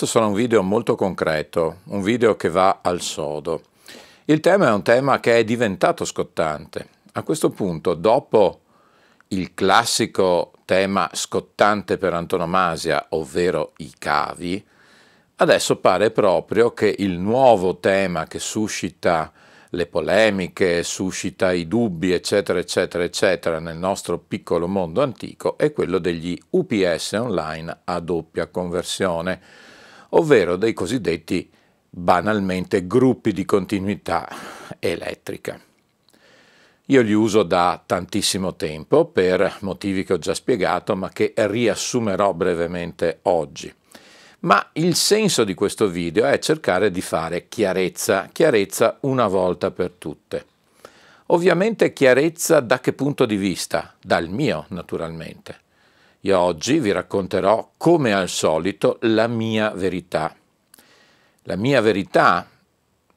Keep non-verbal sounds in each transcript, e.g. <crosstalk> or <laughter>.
Questo sarà un video molto concreto, un video che va al sodo. Il tema è un tema che è diventato scottante. A questo punto, dopo il classico tema scottante per antonomasia, ovvero i cavi, adesso pare proprio che il nuovo tema che suscita le polemiche, suscita i dubbi, eccetera, eccetera, eccetera, nel nostro piccolo mondo antico è quello degli UPS online a doppia conversione ovvero dei cosiddetti banalmente gruppi di continuità elettrica. Io li uso da tantissimo tempo per motivi che ho già spiegato, ma che riassumerò brevemente oggi. Ma il senso di questo video è cercare di fare chiarezza, chiarezza una volta per tutte. Ovviamente chiarezza da che punto di vista? Dal mio, naturalmente. Io oggi vi racconterò, come al solito, la mia verità. La mia verità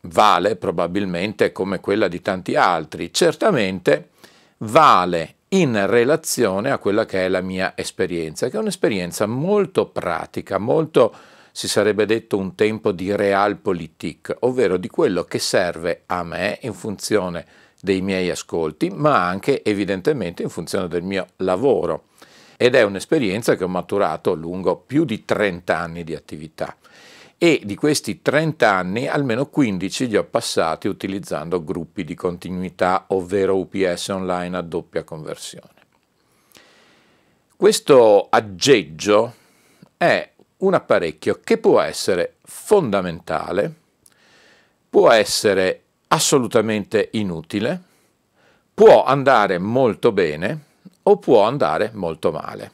vale probabilmente come quella di tanti altri, certamente vale in relazione a quella che è la mia esperienza, che è un'esperienza molto pratica, molto, si sarebbe detto, un tempo di realpolitik, ovvero di quello che serve a me in funzione dei miei ascolti, ma anche evidentemente in funzione del mio lavoro ed è un'esperienza che ho maturato lungo più di 30 anni di attività e di questi 30 anni almeno 15 li ho passati utilizzando gruppi di continuità, ovvero UPS online a doppia conversione. Questo aggeggio è un apparecchio che può essere fondamentale, può essere assolutamente inutile, può andare molto bene, o può andare molto male.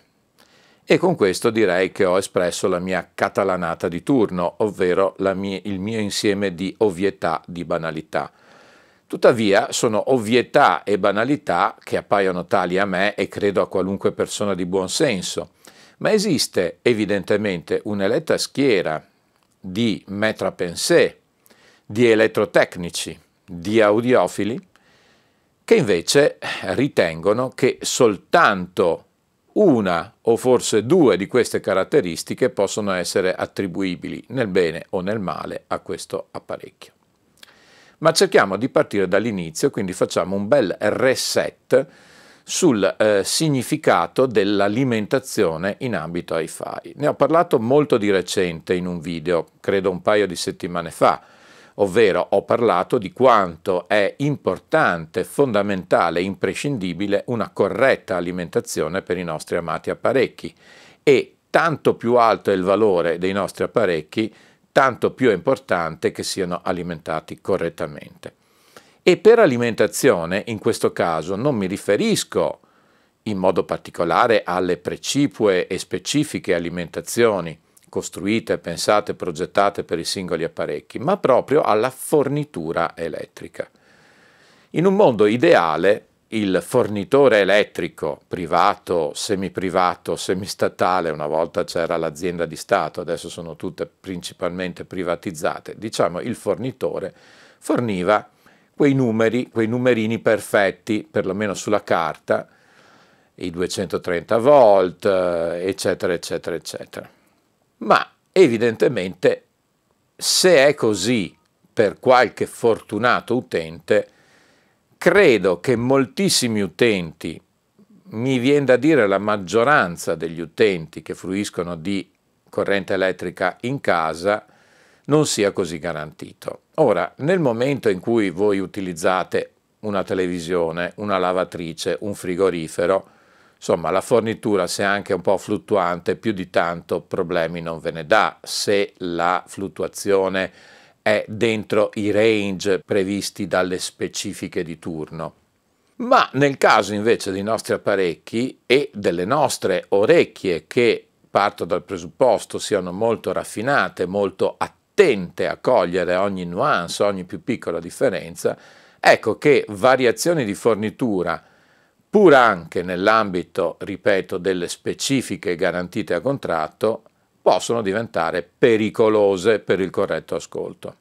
E con questo direi che ho espresso la mia catalanata di turno, ovvero mia, il mio insieme di ovvietà, di banalità. Tuttavia sono ovvietà e banalità che appaiono tali a me e credo a qualunque persona di buon senso, ma esiste evidentemente un'eletta schiera di metra pensée, di elettrotecnici, di audiofili che invece ritengono che soltanto una o forse due di queste caratteristiche possono essere attribuibili nel bene o nel male a questo apparecchio. Ma cerchiamo di partire dall'inizio, quindi facciamo un bel reset sul eh, significato dell'alimentazione in ambito hi-fi. Ne ho parlato molto di recente in un video, credo un paio di settimane fa, ovvero ho parlato di quanto è importante, fondamentale, imprescindibile una corretta alimentazione per i nostri amati apparecchi e tanto più alto è il valore dei nostri apparecchi, tanto più è importante che siano alimentati correttamente. E per alimentazione, in questo caso, non mi riferisco in modo particolare alle precipue e specifiche alimentazioni, costruite, pensate, progettate per i singoli apparecchi, ma proprio alla fornitura elettrica. In un mondo ideale, il fornitore elettrico privato, semiprivato, semistatale, una volta c'era l'azienda di Stato, adesso sono tutte principalmente privatizzate, diciamo il fornitore forniva quei numeri, quei numerini perfetti, perlomeno sulla carta, i 230 volt, eccetera, eccetera, eccetera. Ma evidentemente se è così per qualche fortunato utente, credo che moltissimi utenti, mi viene da dire la maggioranza degli utenti che fruiscono di corrente elettrica in casa, non sia così garantito. Ora, nel momento in cui voi utilizzate una televisione, una lavatrice, un frigorifero, insomma la fornitura se anche un po' fluttuante più di tanto problemi non ve ne dà se la fluttuazione è dentro i range previsti dalle specifiche di turno. Ma nel caso invece dei nostri apparecchi e delle nostre orecchie che parto dal presupposto siano molto raffinate, molto attente a cogliere ogni nuance, ogni più piccola differenza, ecco che variazioni di fornitura pur anche nell'ambito, ripeto, delle specifiche garantite a contratto, possono diventare pericolose per il corretto ascolto.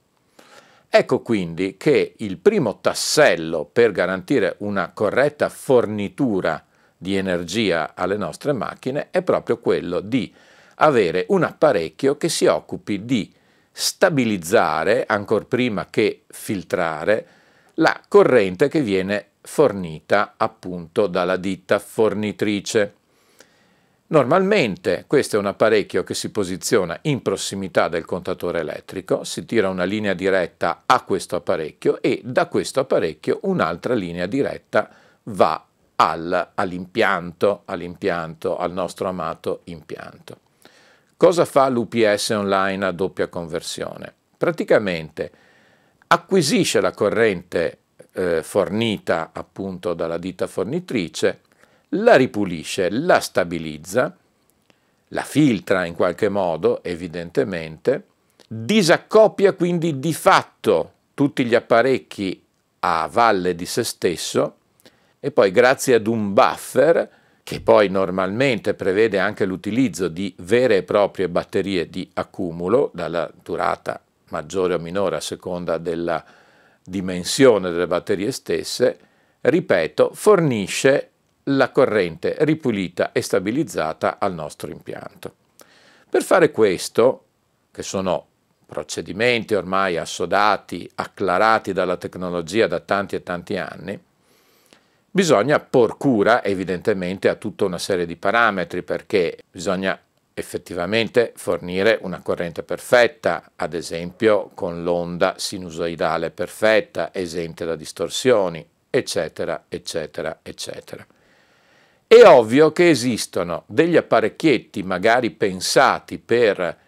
Ecco quindi che il primo tassello per garantire una corretta fornitura di energia alle nostre macchine è proprio quello di avere un apparecchio che si occupi di stabilizzare, ancor prima che filtrare, la corrente che viene fornita appunto dalla ditta fornitrice. Normalmente questo è un apparecchio che si posiziona in prossimità del contatore elettrico, si tira una linea diretta a questo apparecchio e da questo apparecchio un'altra linea diretta va al, all'impianto, all'impianto, al nostro amato impianto. Cosa fa l'UPS online a doppia conversione? Praticamente acquisisce la corrente eh, fornita appunto dalla ditta fornitrice, la ripulisce, la stabilizza, la filtra in qualche modo, evidentemente, disaccoppia quindi di fatto tutti gli apparecchi a valle di se stesso e poi grazie ad un buffer che poi normalmente prevede anche l'utilizzo di vere e proprie batterie di accumulo dalla durata maggiore o minore a seconda della dimensione delle batterie stesse, ripeto, fornisce la corrente ripulita e stabilizzata al nostro impianto. Per fare questo, che sono procedimenti ormai assodati, acclarati dalla tecnologia da tanti e tanti anni, bisogna por cura evidentemente a tutta una serie di parametri perché bisogna effettivamente fornire una corrente perfetta, ad esempio con l'onda sinusoidale perfetta, esente da distorsioni, eccetera, eccetera, eccetera. È ovvio che esistono degli apparecchietti magari pensati per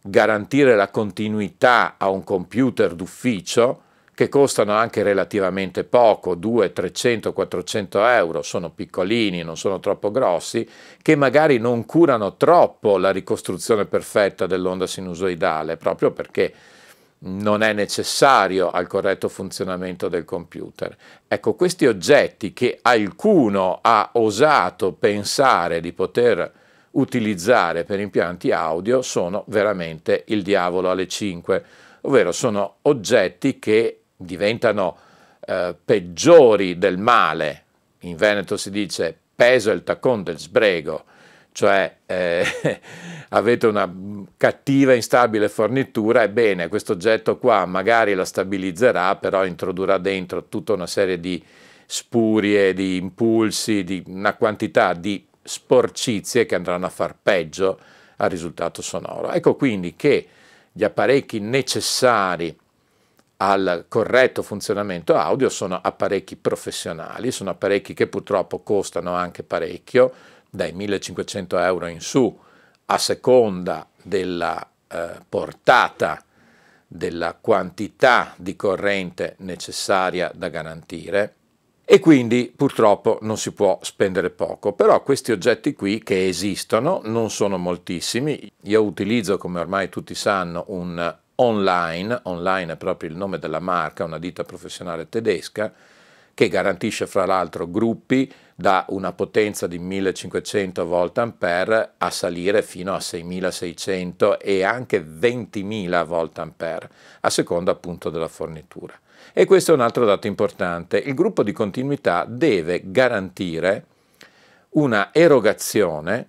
garantire la continuità a un computer d'ufficio, che costano anche relativamente poco, 200, 300, 400 euro, sono piccolini, non sono troppo grossi, che magari non curano troppo la ricostruzione perfetta dell'onda sinusoidale, proprio perché non è necessario al corretto funzionamento del computer. Ecco, questi oggetti che qualcuno ha osato pensare di poter utilizzare per impianti audio sono veramente il diavolo alle 5, ovvero sono oggetti che diventano eh, peggiori del male. In Veneto si dice peso il taccon del sbrego, cioè eh, <laughs> avete una cattiva instabile fornitura, ebbene questo oggetto qua magari la stabilizzerà, però introdurrà dentro tutta una serie di spurie, di impulsi, di una quantità di sporcizie che andranno a far peggio al risultato sonoro. Ecco quindi che gli apparecchi necessari al corretto funzionamento audio sono apparecchi professionali, sono apparecchi che purtroppo costano anche parecchio, dai 1500 euro in su, a seconda della eh, portata della quantità di corrente necessaria da garantire. E quindi purtroppo non si può spendere poco, però questi oggetti qui che esistono non sono moltissimi, io utilizzo come ormai tutti sanno un online, online è proprio il nome della marca, una ditta professionale tedesca, che garantisce fra l'altro gruppi da una potenza di 1500 volt a salire fino a 6600 e anche 20.000 volt a seconda appunto della fornitura. E questo è un altro dato importante, il gruppo di continuità deve garantire una erogazione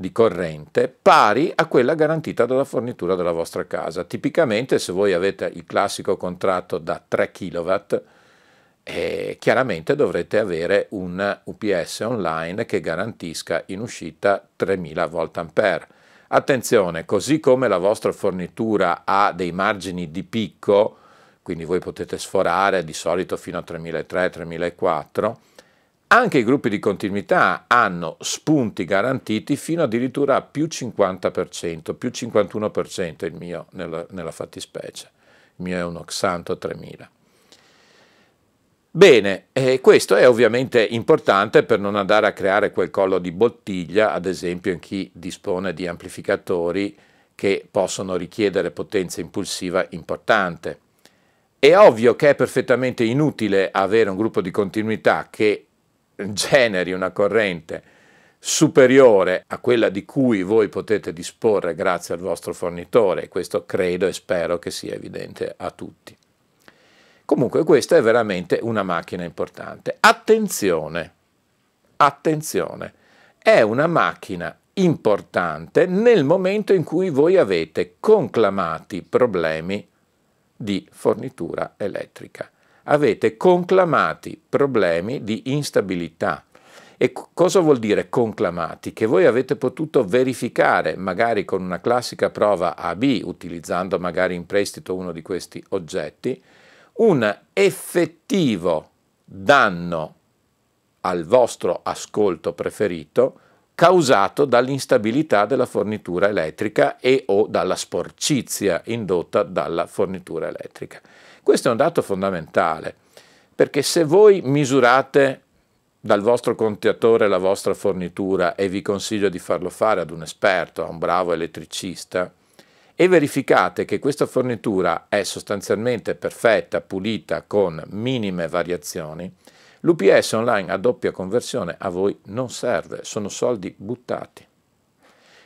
di corrente pari a quella garantita dalla fornitura della vostra casa. Tipicamente se voi avete il classico contratto da 3 kW, eh, chiaramente dovrete avere un UPS online che garantisca in uscita 3000 V. Attenzione, così come la vostra fornitura ha dei margini di picco, quindi voi potete sforare di solito fino a 3300-3004, Anche i gruppi di continuità hanno spunti garantiti fino addirittura a più 50%, più 51% il mio nella, nella fattispecie. Il mio è uno Xanto 3000. Bene, eh, questo è ovviamente importante per non andare a creare quel collo di bottiglia, ad esempio in chi dispone di amplificatori che possono richiedere potenza impulsiva importante. È ovvio che è perfettamente inutile avere un gruppo di continuità che generi una corrente superiore a quella di cui voi potete disporre grazie al vostro fornitore, questo credo e spero che sia evidente a tutti. Comunque questa è veramente una macchina importante. Attenzione, attenzione, è una macchina importante nel momento in cui voi avete conclamati problemi di fornitura elettrica, avete conclamati problemi di instabilità. E cosa vuol dire conclamati? Che voi avete potuto verificare, magari con una classica prova AB, utilizzando magari in prestito uno di questi oggetti, un effettivo danno al vostro ascolto preferito causato dall'instabilità della fornitura elettrica e o dalla sporcizia indotta dalla fornitura elettrica. Questo è un dato fondamentale, perché se voi misurate dal vostro contatore la vostra fornitura e vi consiglio di farlo fare ad un esperto, a un bravo elettricista, e verificate che questa fornitura è sostanzialmente perfetta, pulita, con minime variazioni, l'UPS online a doppia conversione a voi non serve, sono soldi buttati.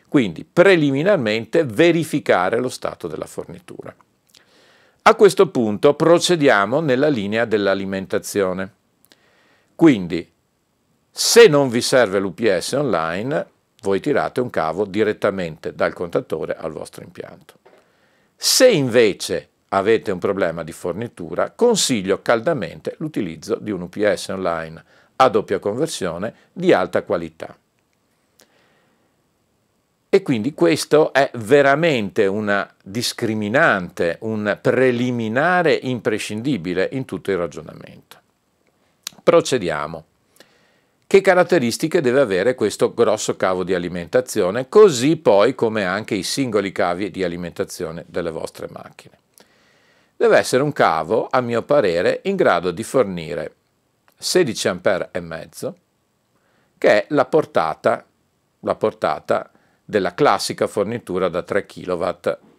Quindi preliminarmente verificare lo stato della fornitura. A questo punto procediamo nella linea dell'alimentazione. Quindi se non vi serve l'UPS online, voi tirate un cavo direttamente dal contatore al vostro impianto. Se invece avete un problema di fornitura, consiglio caldamente l'utilizzo di un UPS online a doppia conversione di alta qualità. E quindi questo è veramente una discriminante, un preliminare imprescindibile in tutto il ragionamento. Procediamo. Che caratteristiche deve avere questo grosso cavo di alimentazione, così poi come anche i singoli cavi di alimentazione delle vostre macchine? Deve essere un cavo, a mio parere, in grado di fornire 16 A e mezzo, che è la portata, la portata della classica fornitura da 3 kW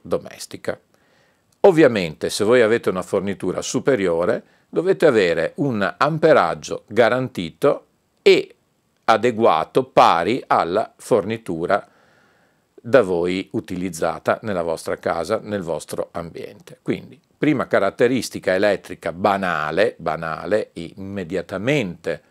domestica. Ovviamente se voi avete una fornitura superiore dovete avere un amperaggio garantito e adeguato pari alla fornitura da voi utilizzata nella vostra casa, nel vostro ambiente. Quindi, prima caratteristica elettrica banale, banale, immediatamente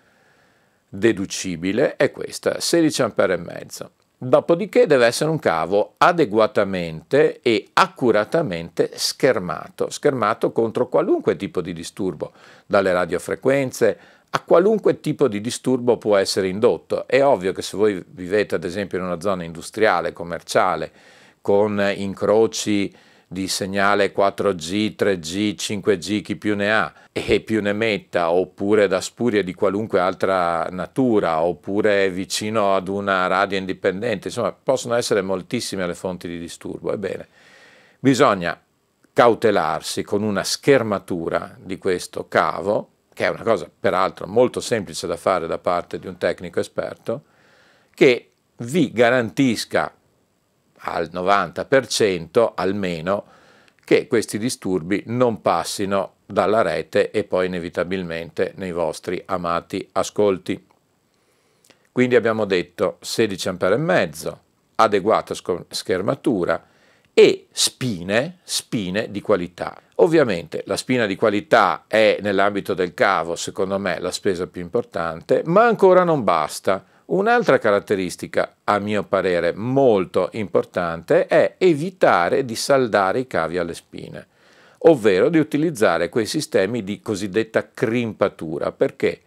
deducibile, è questa, 16 A e mezzo. Dopodiché deve essere un cavo adeguatamente e accuratamente schermato, schermato contro qualunque tipo di disturbo, dalle radiofrequenze a qualunque tipo di disturbo può essere indotto. È ovvio che se voi vivete ad esempio in una zona industriale, commerciale, con incroci di segnale 4G, 3G, 5G, chi più ne ha e più ne metta, oppure da spurie di qualunque altra natura, oppure vicino ad una radio indipendente, insomma possono essere moltissime le fonti di disturbo. Ebbene, bisogna cautelarsi con una schermatura di questo cavo che è una cosa peraltro molto semplice da fare da parte di un tecnico esperto, che vi garantisca al 90% almeno che questi disturbi non passino dalla rete e poi inevitabilmente nei vostri amati ascolti. Quindi abbiamo detto 16 A e mezzo, adeguata schermatura, e spine, spine di qualità. Ovviamente la spina di qualità è nell'ambito del cavo, secondo me, la spesa più importante, ma ancora non basta. Un'altra caratteristica, a mio parere molto importante, è evitare di saldare i cavi alle spine, ovvero di utilizzare quei sistemi di cosiddetta crimpatura. Perché?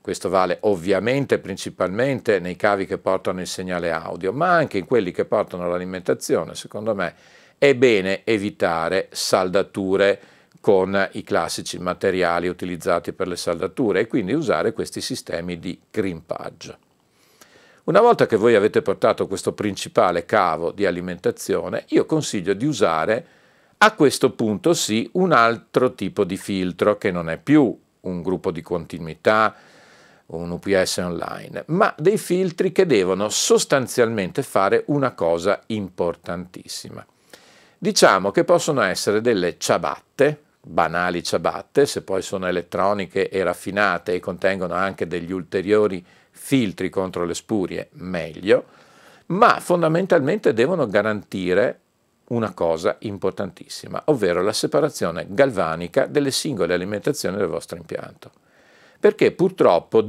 Questo vale ovviamente principalmente nei cavi che portano il segnale audio, ma anche in quelli che portano l'alimentazione. Secondo me è bene evitare saldature con i classici materiali utilizzati per le saldature e quindi usare questi sistemi di crimpaggio. Una volta che voi avete portato questo principale cavo di alimentazione, io consiglio di usare a questo punto sì un altro tipo di filtro che non è più un gruppo di continuità, un UPS online, ma dei filtri che devono sostanzialmente fare una cosa importantissima. Diciamo che possono essere delle ciabatte, banali ciabatte, se poi sono elettroniche e raffinate e contengono anche degli ulteriori filtri contro le spurie, meglio, ma fondamentalmente devono garantire una cosa importantissima, ovvero la separazione galvanica delle singole alimentazioni del vostro impianto. Perché purtroppo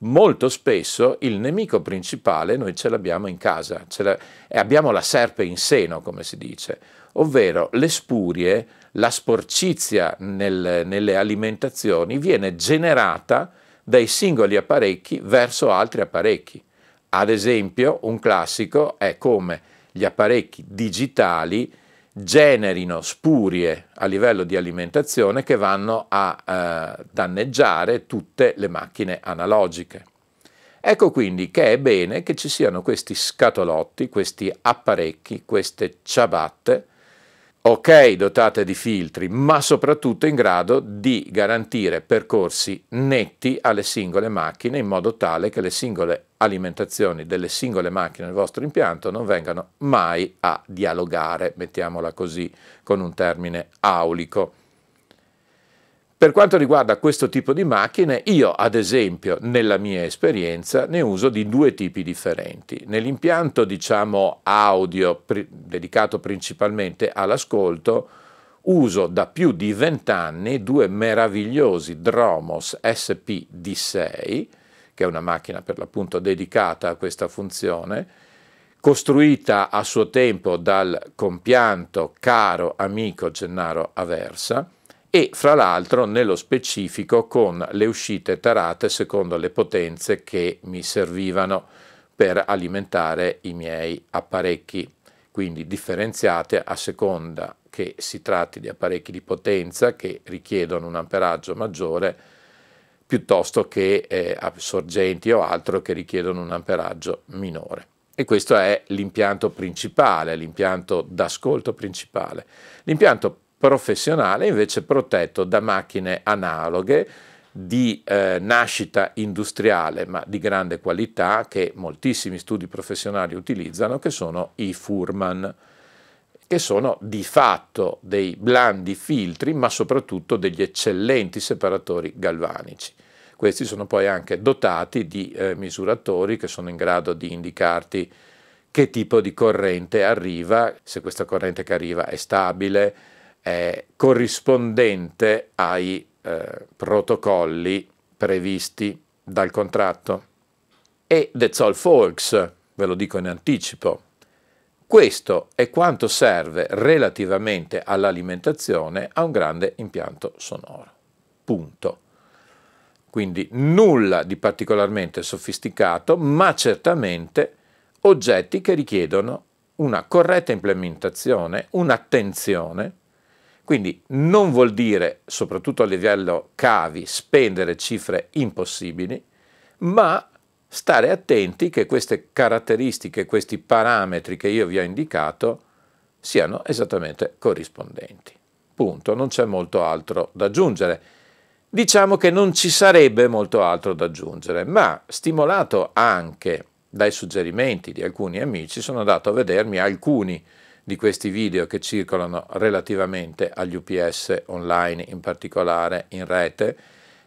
molto spesso il nemico principale noi ce l'abbiamo in casa, la, e abbiamo la serpe in seno, come si dice, ovvero le spurie, la sporcizia nel, nelle alimentazioni viene generata dai singoli apparecchi verso altri apparecchi. Ad esempio, un classico è come gli apparecchi digitali generino spurie a livello di alimentazione che vanno a eh, danneggiare tutte le macchine analogiche. Ecco quindi che è bene che ci siano questi scatolotti, questi apparecchi, queste ciabatte, ok dotate di filtri, ma soprattutto in grado di garantire percorsi netti alle singole macchine in modo tale che le singole alimentazioni delle singole macchine del vostro impianto non vengano mai a dialogare, mettiamola così con un termine aulico. Per quanto riguarda questo tipo di macchine, io ad esempio nella mia esperienza ne uso di due tipi differenti. Nell'impianto diciamo audio pri- dedicato principalmente all'ascolto, uso da più di vent'anni due meravigliosi Dromos SP D6, che è una macchina per l'appunto dedicata a questa funzione, costruita a suo tempo dal compianto caro amico Gennaro Aversa, e fra l'altro nello specifico con le uscite tarate secondo le potenze che mi servivano per alimentare i miei apparecchi, quindi differenziate a seconda che si tratti di apparecchi di potenza che richiedono un amperaggio maggiore piuttosto che eh, sorgenti o altro che richiedono un amperaggio minore. E questo è l'impianto principale, l'impianto d'ascolto principale. L'impianto professionale invece protetto da macchine analoghe di eh, nascita industriale ma di grande qualità che moltissimi studi professionali utilizzano che sono i Furman che sono di fatto dei blandi filtri ma soprattutto degli eccellenti separatori galvanici. Questi sono poi anche dotati di eh, misuratori che sono in grado di indicarti che tipo di corrente arriva, se questa corrente che arriva è stabile, è corrispondente ai eh, protocolli previsti dal contratto. E that's all folks, ve lo dico in anticipo. Questo è quanto serve relativamente all'alimentazione a un grande impianto sonoro. Punto. Quindi nulla di particolarmente sofisticato, ma certamente oggetti che richiedono una corretta implementazione, un'attenzione quindi non vuol dire, soprattutto a livello cavi, spendere cifre impossibili, ma stare attenti che queste caratteristiche, questi parametri che io vi ho indicato siano esattamente corrispondenti. Punto, non c'è molto altro da aggiungere. Diciamo che non ci sarebbe molto altro da aggiungere, ma stimolato anche dai suggerimenti di alcuni amici sono andato a vedermi alcuni di questi video che circolano relativamente agli UPS online, in particolare in rete,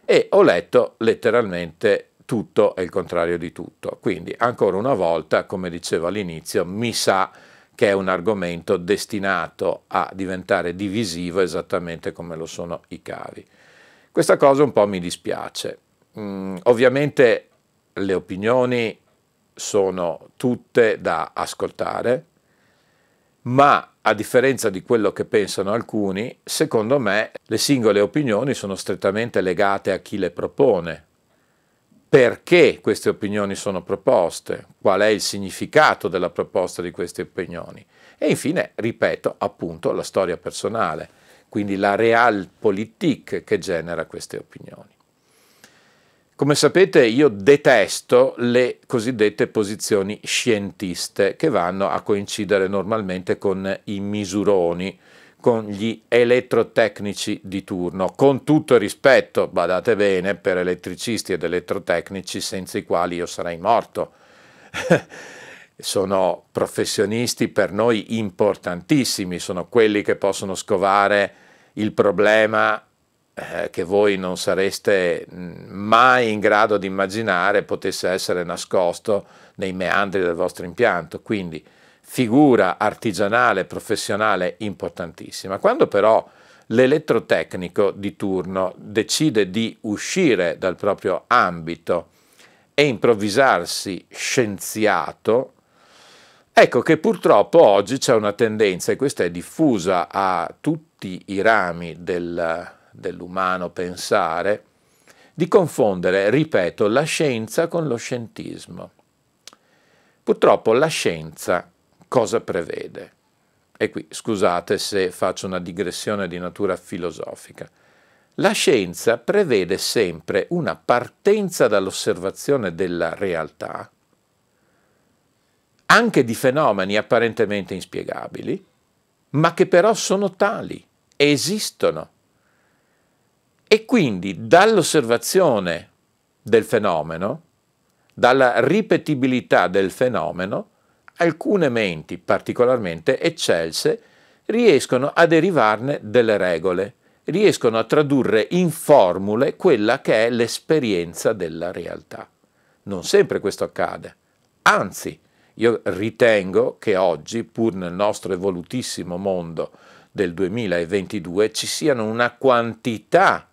e ho letto letteralmente tutto e il contrario di tutto. Quindi, ancora una volta, come dicevo all'inizio, mi sa che è un argomento destinato a diventare divisivo esattamente come lo sono i cavi. Questa cosa un po' mi dispiace. Mm, ovviamente le opinioni sono tutte da ascoltare, ma a differenza di quello che pensano alcuni, secondo me le singole opinioni sono strettamente legate a chi le propone. Perché queste opinioni sono proposte? Qual è il significato della proposta di queste opinioni? E infine, ripeto, appunto la storia personale, quindi la realpolitik che genera queste opinioni. Come sapete io detesto le cosiddette posizioni scientiste che vanno a coincidere normalmente con i misuroni, con gli elettrotecnici di turno, con tutto il rispetto, badate bene, per elettricisti ed elettrotecnici senza i quali io sarei morto. <laughs> sono professionisti per noi importantissimi, sono quelli che possono scovare il problema eh, che voi non sareste mm, mai in grado di immaginare potesse essere nascosto nei meandri del vostro impianto. Quindi figura artigianale, professionale importantissima. Quando però l'elettrotecnico di turno decide di uscire dal proprio ambito e improvvisarsi scienziato, ecco che purtroppo oggi c'è una tendenza, e questa è diffusa a tutti i rami del, dell'umano pensare, di confondere, ripeto, la scienza con lo scientismo. Purtroppo la scienza cosa prevede. E qui scusate se faccio una digressione di natura filosofica. La scienza prevede sempre una partenza dall'osservazione della realtà, anche di fenomeni apparentemente inspiegabili, ma che però sono tali, esistono. E quindi dall'osservazione del fenomeno, dalla ripetibilità del fenomeno, alcune menti particolarmente eccelse riescono a derivarne delle regole, riescono a tradurre in formule quella che è l'esperienza della realtà. Non sempre questo accade, anzi io ritengo che oggi, pur nel nostro evolutissimo mondo del 2022, ci siano una quantità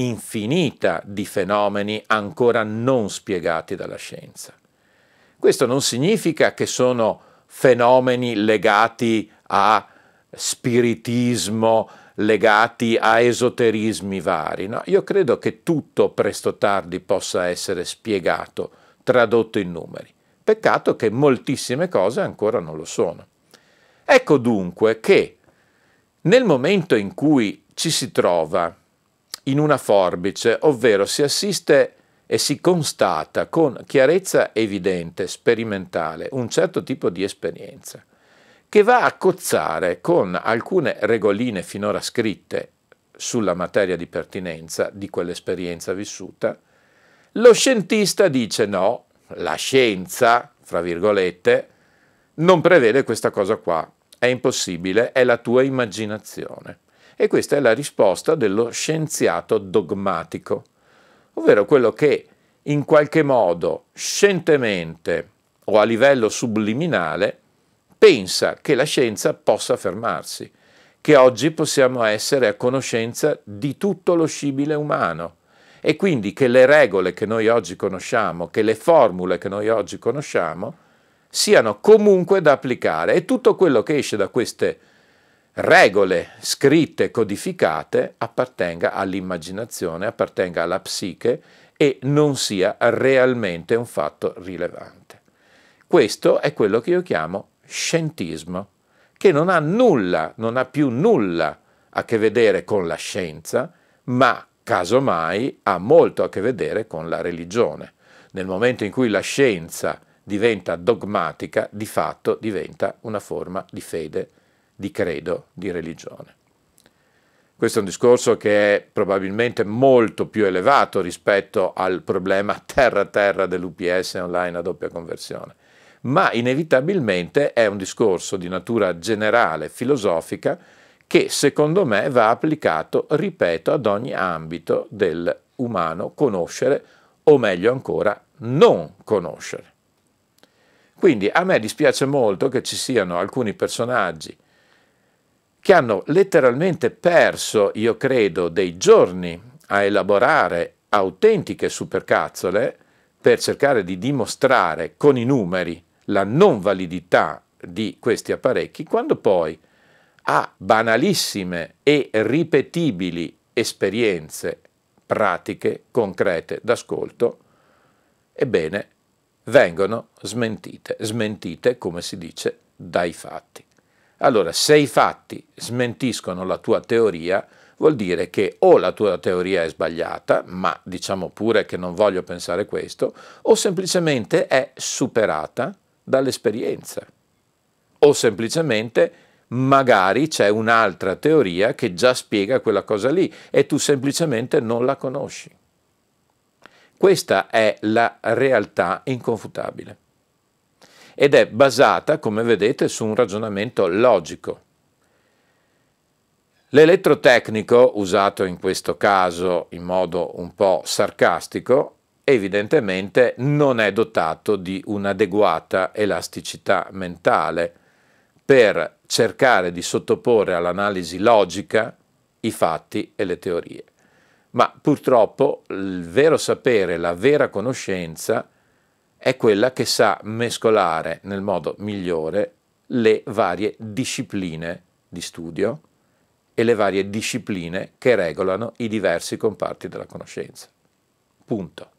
infinita di fenomeni ancora non spiegati dalla scienza. Questo non significa che sono fenomeni legati a spiritismo, legati a esoterismi vari. No? Io credo che tutto presto o tardi possa essere spiegato, tradotto in numeri. Peccato che moltissime cose ancora non lo sono. Ecco dunque che nel momento in cui ci si trova in una forbice, ovvero si assiste e si constata con chiarezza evidente, sperimentale, un certo tipo di esperienza, che va a cozzare con alcune regoline finora scritte sulla materia di pertinenza di quell'esperienza vissuta, lo scientista dice no, la scienza, fra virgolette, non prevede questa cosa qua, è impossibile, è la tua immaginazione. E questa è la risposta dello scienziato dogmatico ovvero quello che in qualche modo scientemente o a livello subliminale pensa che la scienza possa fermarsi, che oggi possiamo essere a conoscenza di tutto lo scibile umano. E quindi che le regole che noi oggi conosciamo, che le formule che noi oggi conosciamo, siano comunque da applicare. E tutto quello che esce da queste regole scritte, codificate, appartenga all'immaginazione, appartenga alla psiche e non sia realmente un fatto rilevante. Questo è quello che io chiamo scientismo, che non ha nulla, non ha più nulla a che vedere con la scienza, ma casomai ha molto a che vedere con la religione. Nel momento in cui la scienza diventa dogmatica, di fatto diventa una forma di fede di credo, di religione. Questo è un discorso che è probabilmente molto più elevato rispetto al problema terra-terra dell'UPS online a doppia conversione, ma inevitabilmente è un discorso di natura generale, filosofica, che secondo me va applicato, ripeto, ad ogni ambito dell'umano conoscere, o meglio ancora, non conoscere. Quindi a me dispiace molto che ci siano alcuni personaggi che hanno letteralmente perso, io credo, dei giorni a elaborare autentiche supercazzole per cercare di dimostrare con i numeri la non validità di questi apparecchi, quando poi a banalissime e ripetibili esperienze pratiche, concrete d'ascolto, ebbene, vengono smentite, smentite, come si dice, dai fatti. Allora, se i fatti smentiscono la tua teoria, vuol dire che o la tua teoria è sbagliata, ma diciamo pure che non voglio pensare questo, o semplicemente è superata dall'esperienza, o semplicemente magari c'è un'altra teoria che già spiega quella cosa lì e tu semplicemente non la conosci. Questa è la realtà inconfutabile ed è basata, come vedete, su un ragionamento logico. L'elettrotecnico, usato in questo caso in modo un po' sarcastico, evidentemente non è dotato di un'adeguata elasticità mentale per cercare di sottoporre all'analisi logica i fatti e le teorie. Ma purtroppo il vero sapere, la vera conoscenza è quella che sa mescolare nel modo migliore le varie discipline di studio e le varie discipline che regolano i diversi comparti della conoscenza. Punto.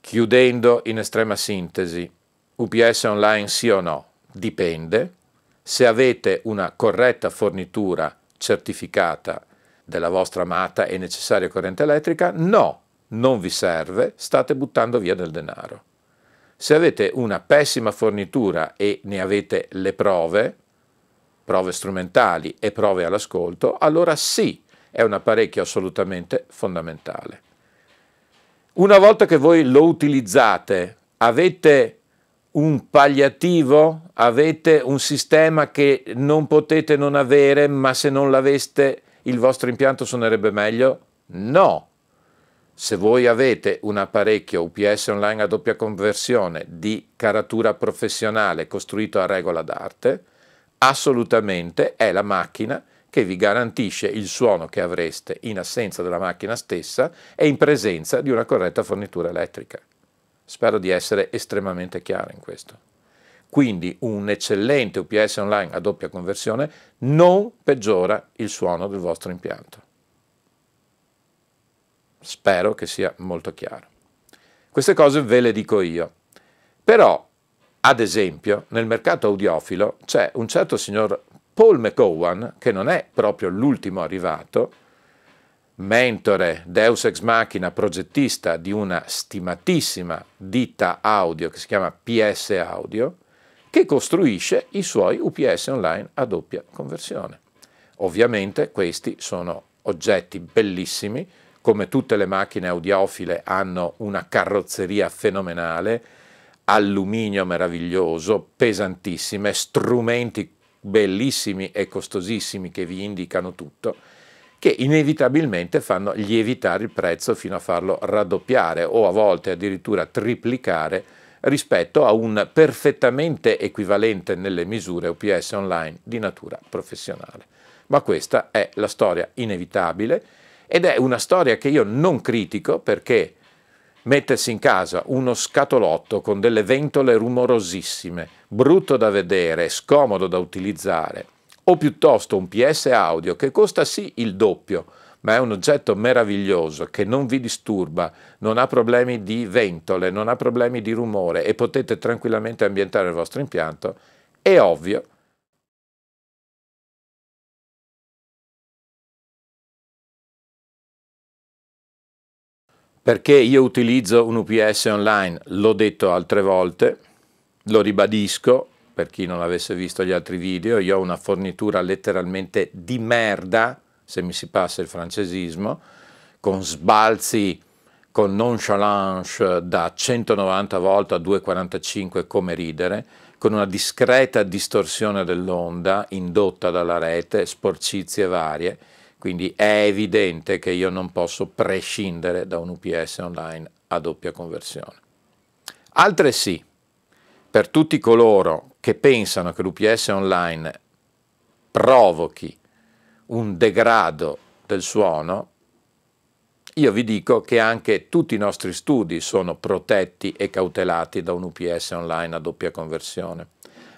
Chiudendo in estrema sintesi, UPS online sì o no? Dipende. Se avete una corretta fornitura certificata della vostra amata e necessaria corrente elettrica, no, non vi serve, state buttando via del denaro. Se avete una pessima fornitura e ne avete le prove, prove strumentali e prove all'ascolto, allora sì, è un apparecchio assolutamente fondamentale. Una volta che voi lo utilizzate, avete un palliativo, avete un sistema che non potete non avere, ma se non l'aveste il vostro impianto suonerebbe meglio? No. Se voi avete un apparecchio UPS online a doppia conversione di caratura professionale costruito a regola d'arte, assolutamente è la macchina che vi garantisce il suono che avreste in assenza della macchina stessa e in presenza di una corretta fornitura elettrica. Spero di essere estremamente chiaro in questo. Quindi un eccellente UPS online a doppia conversione non peggiora il suono del vostro impianto. Spero che sia molto chiaro. Queste cose ve le dico io. Però, ad esempio, nel mercato audiofilo c'è un certo signor Paul McCowan, che non è proprio l'ultimo arrivato, mentore, deus ex machina, progettista di una stimatissima ditta audio che si chiama PS Audio, che costruisce i suoi UPS online a doppia conversione. Ovviamente questi sono oggetti bellissimi, come tutte le macchine audiofile hanno una carrozzeria fenomenale, alluminio meraviglioso, pesantissime, strumenti bellissimi e costosissimi che vi indicano tutto che inevitabilmente fanno lievitare il prezzo fino a farlo raddoppiare o a volte addirittura triplicare rispetto a un perfettamente equivalente nelle misure OPS online di natura professionale. Ma questa è la storia inevitabile ed è una storia che io non critico perché mettersi in casa uno scatolotto con delle ventole rumorosissime, brutto da vedere, scomodo da utilizzare, o piuttosto un PS audio che costa sì il doppio, ma è un oggetto meraviglioso che non vi disturba, non ha problemi di ventole, non ha problemi di rumore e potete tranquillamente ambientare il vostro impianto, è ovvio Perché io utilizzo un UPS online, l'ho detto altre volte, lo ribadisco, per chi non avesse visto gli altri video, io ho una fornitura letteralmente di merda, se mi si passa il francesismo, con sbalzi, con nonchalance da 190 volte a 245 come ridere, con una discreta distorsione dell'onda indotta dalla rete, sporcizie varie, quindi è evidente che io non posso prescindere da un UPS online a doppia conversione. Altre sì, per tutti coloro che pensano che l'UPS online provochi un degrado del suono, io vi dico che anche tutti i nostri studi sono protetti e cautelati da un UPS online a doppia conversione,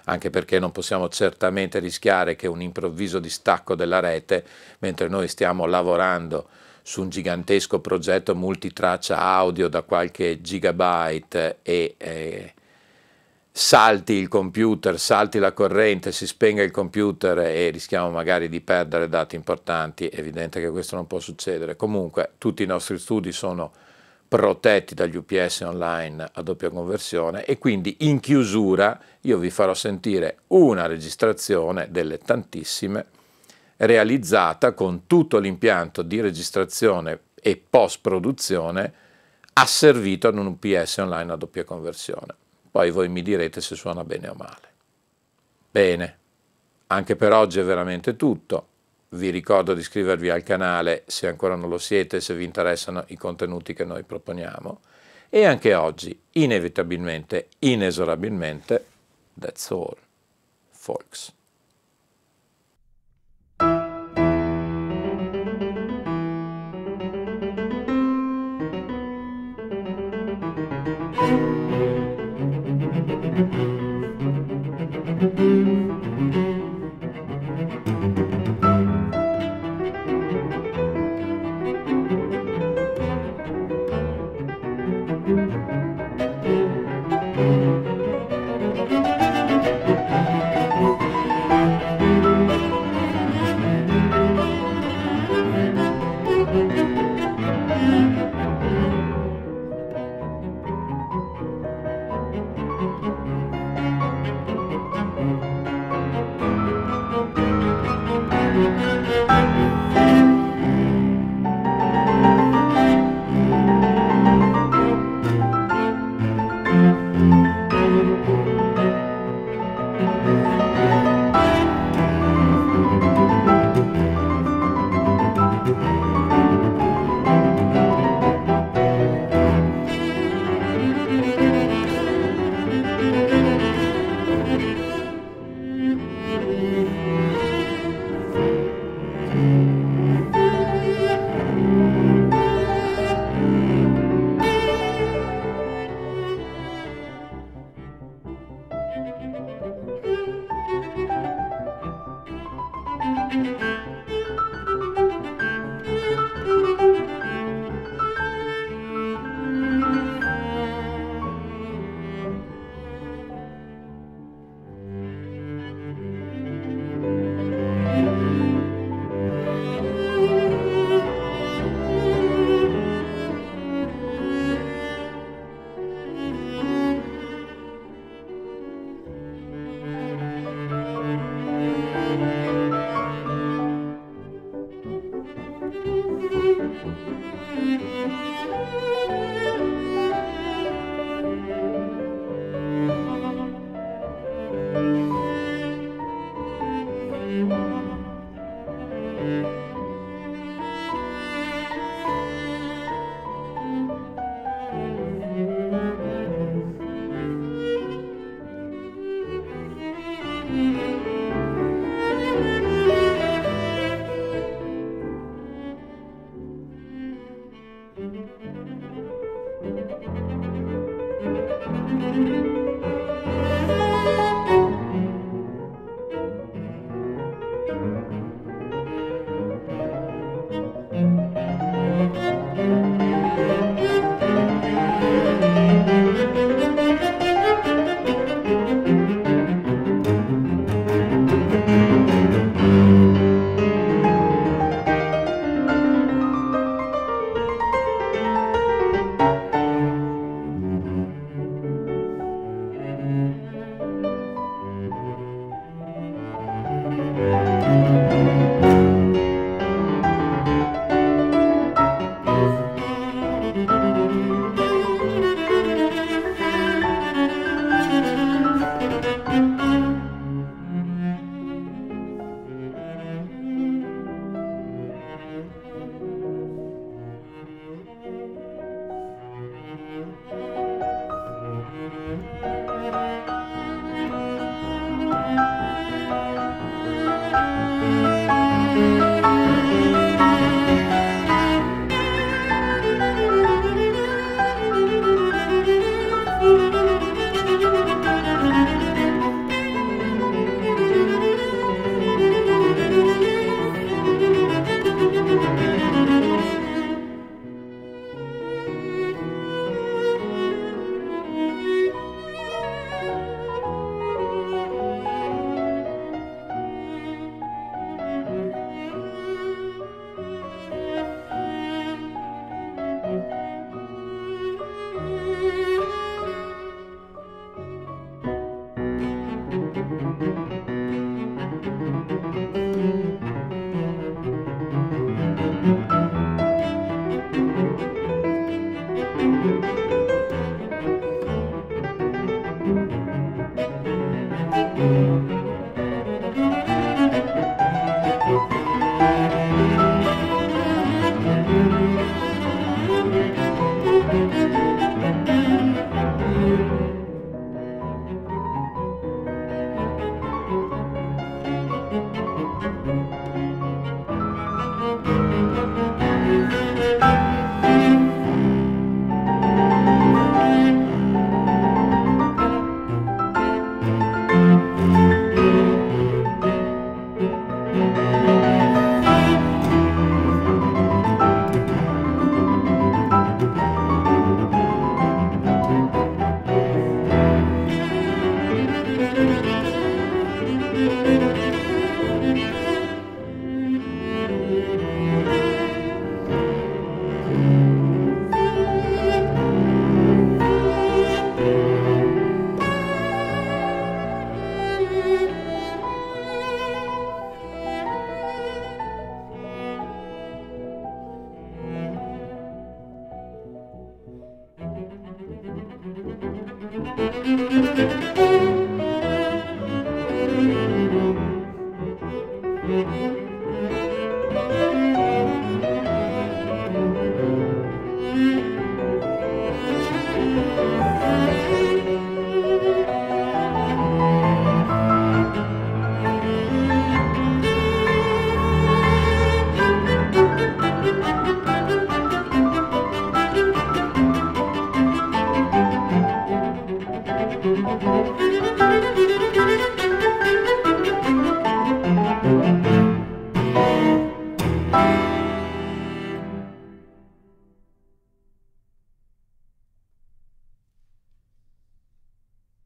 anche perché non possiamo certamente rischiare che un improvviso distacco della rete, mentre noi stiamo lavorando su un gigantesco progetto multitraccia audio da qualche gigabyte e eh, salti il computer, salti la corrente, si spenga il computer e rischiamo magari di perdere dati importanti, è evidente che questo non può succedere. Comunque tutti i nostri studi sono protetti dagli UPS online a doppia conversione e quindi in chiusura io vi farò sentire una registrazione delle tantissime realizzata con tutto l'impianto di registrazione e post produzione asservito ad un UPS online a doppia conversione. Poi voi mi direte se suona bene o male. Bene, anche per oggi è veramente tutto. Vi ricordo di iscrivervi al canale se ancora non lo siete, se vi interessano i contenuti che noi proponiamo. E anche oggi, inevitabilmente, inesorabilmente, that's all, folks.